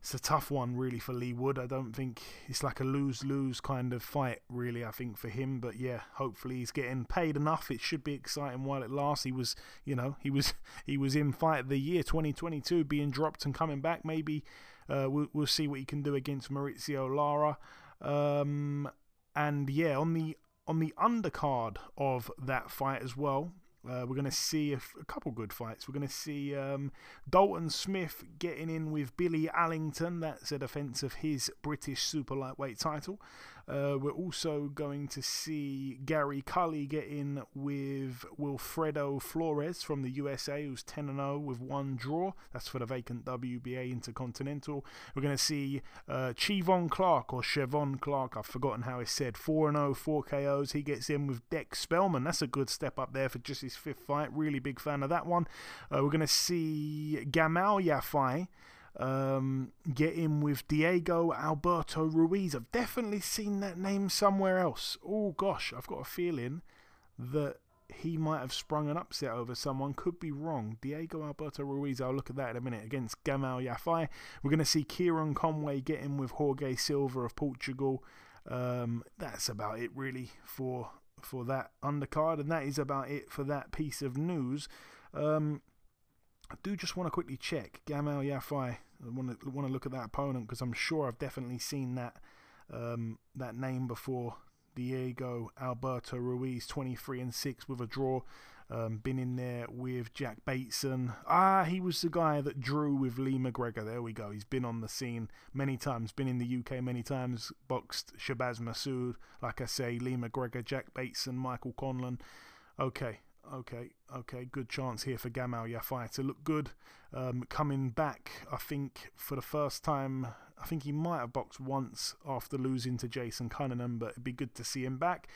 it's a tough one really for Leigh Wood. I don't think it's like a lose lose kind of fight really. I think for him, but yeah, hopefully he's getting paid enough. It should be exciting while it lasts. He was, you know, he was he was in fight of the year 2022, being dropped and coming back. Maybe uh, we'll, we'll see what he can do against Mauricio Lara. Um, and yeah, on the on the undercard of that fight as well, uh, we're going to see a, couple good fights. We're going to see um, Dalton Smith getting in with Billy Allington. That's a defence of his British super lightweight title. Uh, we're also going to see Gary Cully get in with Wilfredo Flores from the USA, who's 10 0 with one draw. That's for the vacant WBA Intercontinental. We're going to see uh, Chivon Clark or Chevon Clark. I've forgotten how it's said. 4 0, 4 KOs. He gets in with Dex Spellman. That's a good step up there for just his fifth fight. Really big fan of that one. Uh, we're going to see Gamal Yafai um, get in with Diego Alberto Ruiz. I've definitely seen that name somewhere else. Oh gosh, I've got a feeling that he might have sprung an upset over someone. Could be wrong. Diego Alberto Ruiz, I'll look at that in a minute, against Gamal Yafai. We're going to see Kieran Conway get in with Jorge Silva of Portugal. Um, that's about it really for for that undercard, and that is about it for that piece of news. Um, I do just want to quickly check Gamal Yafai. I want to want to look at that opponent because I'm sure I've definitely seen that um, that name before. Diego Alberto Ruiz, 23 and 6 with a draw. Um, been in there with Jack Bateson. Ah, he was the guy that drew with Lee McGregor. There we go. He's been on the scene many times, been in the UK many times, boxed Shabaz Masoud. Like I say, Lee McGregor, Jack Bateson, Michael Conlan. Okay, okay, okay. Good chance here for Gamal Yafai to look good. Um, coming back, I think, for the first time I think he might have boxed once after losing to Jason Cunningham, but it'd be good to see him back.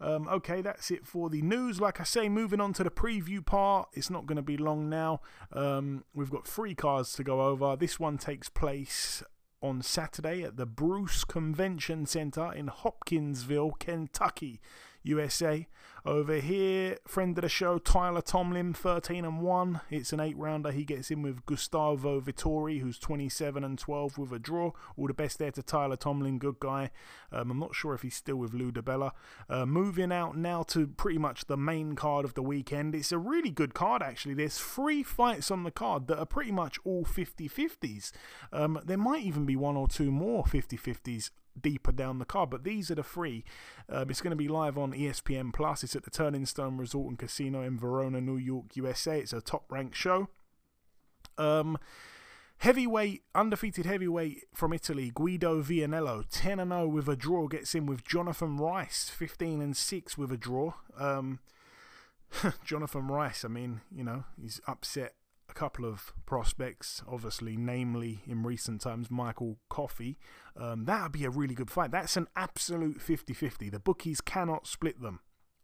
Um, okay, that's it for the news. Like I say, moving on to the preview part. It's not going to be long now. Um, we've got three cards to go over. This one takes place on Saturday at the Bruce Convention Center in Hopkinsville, Kentucky. USA. Over here, friend of the show, Tyler Tomlin, 13 and 1. It's an eight rounder. He gets in with Gustavo Vittori, who's 27 and 12 with a draw. All the best there to Tyler Tomlin, good guy. Um, I'm not sure if he's still with Lou DiBella. Uh, moving out now to pretty much the main card of the weekend. It's a really good card, actually. There's three fights on the card that are pretty much all 50 50s. Um, there might even be one or two more 50 50s deeper down the card. But these are the three. Um, it's going to be live on ESPN Plus. It's at the Turning Stone Resort and Casino in Verona, New York, USA. It's a top ranked show. Um, heavyweight, undefeated heavyweight from Italy, Guido Vianello, 10 0 with a draw, gets in with Jonathan Rice, 15 and 6 with a draw. Um, Jonathan Rice, I mean, you know, he's upset a couple of prospects, obviously, namely in recent times Michael Coffey. Um, that would be a really good fight. That's an absolute 50 50. The bookies cannot split them.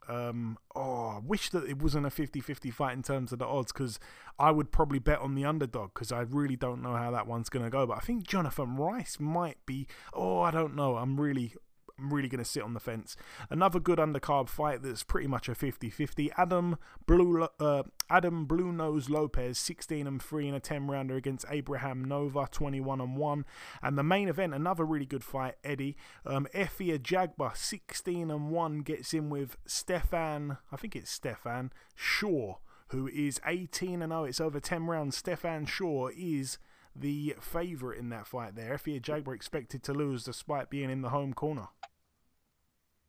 Um, oh, I wish that it wasn't a 50 50 fight in terms of the odds because I would probably bet on the underdog because I really don't know how that one's going to go. But I think Jonathan Rice might be. Oh, I don't know. I'm really I'm really going to sit on the fence. Another good undercard fight that's pretty much a 50-50. Adam Blue uh, Adam Blue Nose Lopez 16 and 3 in a 10 rounder against Abraham Nova 21 and 1. And the main event another really good fight Eddie um Efe Ajagba 16 and 1 gets in with Stephan I think it's Stephan Shaw who is 18 and 0. It's over 10 rounds. Stephan Shaw is the favourite in that fight there. Efe Ajagba expected to lose despite being in the home corner.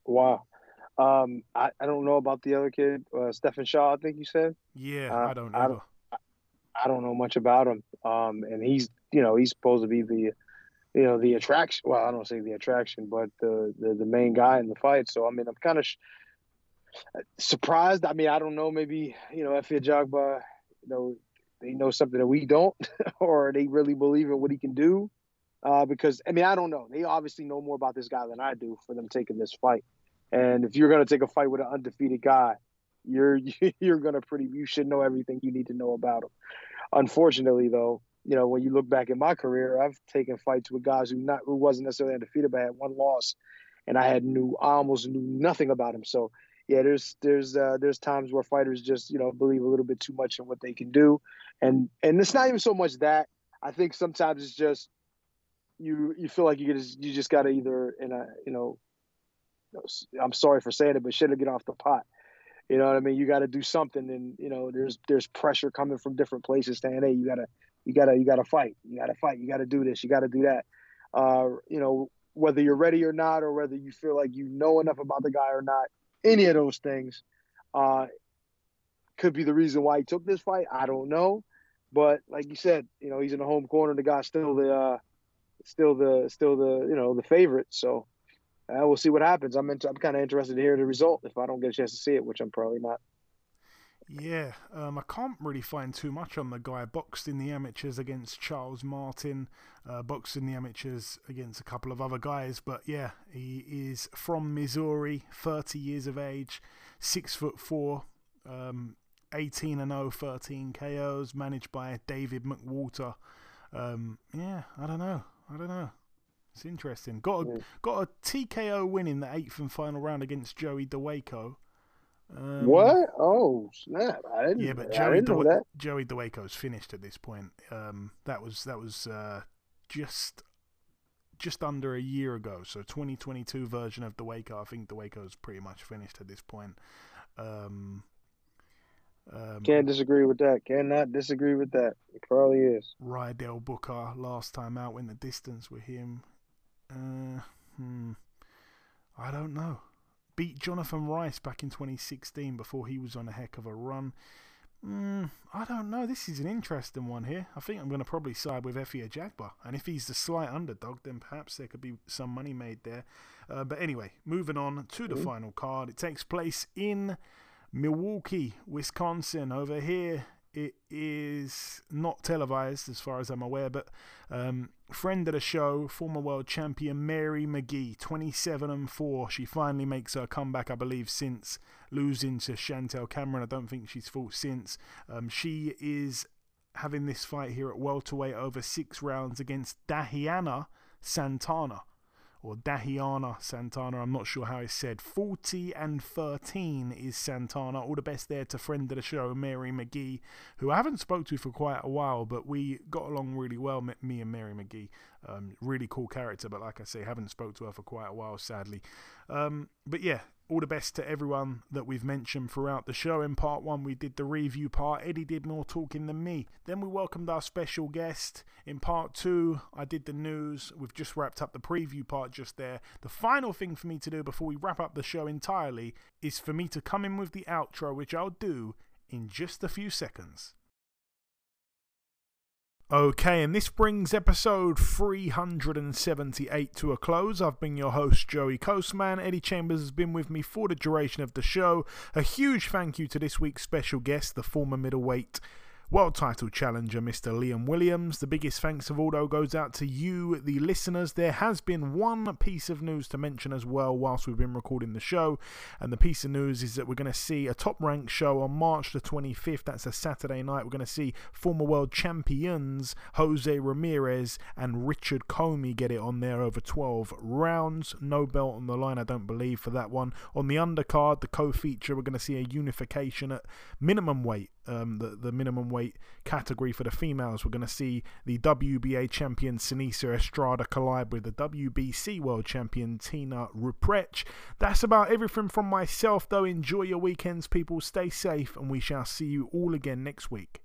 Wow. Um, I, I don't know about the other kid, uh, Stephan Shaw. I think you said. Yeah, uh, I don't know. I don't, I don't know much about him. Um, and he's you know he's supposed to be the you know the attraction. Well, I don't say the attraction, but the the, the main guy in the fight. So I mean, I'm kind of sh- surprised. I mean, I don't know. Maybe you know Efe Ajagba, you know, they know something that we don't, or they really believe in what he can do. Uh, because I mean, I don't know. They obviously know more about this guy than I do for them taking this fight. And if you're going to take a fight with an undefeated guy, you're you're going to pretty you should know everything you need to know about him. Unfortunately, though, you know when you look back in my career, I've taken fights with guys who not who wasn't necessarily undefeated, but had one loss, and I had knew I almost knew nothing about him. So yeah, there's there's uh, there's times where fighters just you know believe a little bit too much in what they can do, and and it's not even so much that I think sometimes it's just you you feel like you just you just got to either in a you know I'm sorry for saying it, but shit to get off the pot. You know what I mean? You got to do something, and you know there's there's pressure coming from different places saying, hey, you gotta you gotta you gotta fight, you gotta fight, you gotta do this, you gotta do that. Uh, you know whether you're ready or not, or whether you feel like you know enough about the guy or not, any of those things uh, could be the reason why he took this fight. I don't know, but like you said, you know he's in the home corner. The guy's still the uh, still the still the you know the favorite. So uh, we'll see what happens. I'm into, I'm kind of interested to hear the result if I don't get a chance to see it, which I'm probably not. Yeah, um, I can't really find too much on the guy. Boxed in the amateurs against Charles Martin, uh, boxed in the amateurs against a couple of other guys. But yeah, he is from Missouri, 30 years of age, six foot four, um, 18 and 0, 13 KOs, managed by David McWater. Um, yeah, I don't know. I don't know. It's interesting. Got a, yeah. got a TKO win in the eighth and final round against Joey Dawejko. Um, what? Oh snap! I didn't. Yeah, but Joey De- Joey Dawejko's finished at this point. Um, that was that was uh, just just under a year ago. So 2022 version of Dawejko. I think Dawejko's pretty much finished at this point. Um, Um, Can't disagree with that. Cannot disagree with that. It probably is. Rydell Booker last time out went the distance with him. Uh, hmm. I don't know. Beat Jonathan Rice back in 2016 before he was on a heck of a run. Mm, I don't know. This is an interesting one here. I think I'm going to probably side with Efe Ajagba. And if he's the slight underdog, then perhaps there could be some money made there. Uh, but anyway, moving on to the Mhm. final card. It takes place in Milwaukee, Wisconsin. Over here, it is not televised as far as I'm aware, but um, friend of the show, former world champion Mary McGee, 27 and 4. She finally makes her comeback, I believe, since losing to Chantel Cameron. I don't think she's fought since. Um, she is having this fight here at welterweight over six rounds against Dahiana Santana or Dahiana Santana. I'm not sure how it's said. 40 and 13 is Santana. All the best there to friend of the show, Mary McGee, who I haven't spoke to for quite a while, but we got along really well, me- and Mary McGee. Um, really cool character, but like I say, haven't spoke to her for quite a while, sadly. Um, but yeah, all the best to everyone that we've mentioned throughout the show. In part one, we did the review part. Eddie did more talking than me. Then we welcomed our special guest. In part two, I did the news. We've just wrapped up the preview part just there. The final thing for me to do before we wrap up the show entirely is for me to come in with the outro, which I'll do in just a few seconds. Okay, and this brings episode 378 to a close. I've been your host, Joey Coastman. Eddie Chambers has been with me for the duration of the show. A huge thank you to this week's special guest, the former middleweight world title challenger, Mr. Liam Williams. The biggest thanks of all, though, goes out to you, the listeners. There has been one piece of news to mention as well whilst we've been recording the show, and the piece of news is that we're going to see a top ranked show on March the 25th. That's a Saturday night. We're going to see former world champions Jose Ramirez and Richard Comey get it on there over 12 rounds. No belt on the line, I don't believe, for that one. On the undercard, the co feature, we're going to see a unification at minimum weight um, the, the minimum weight category for the females. We're going to see the WBA champion Seniesa Estrada collide with the WBC world champion Tina Ruprecht. That's about everything from myself, though. Enjoy your weekends, people. Stay safe, and we shall see you all again next week.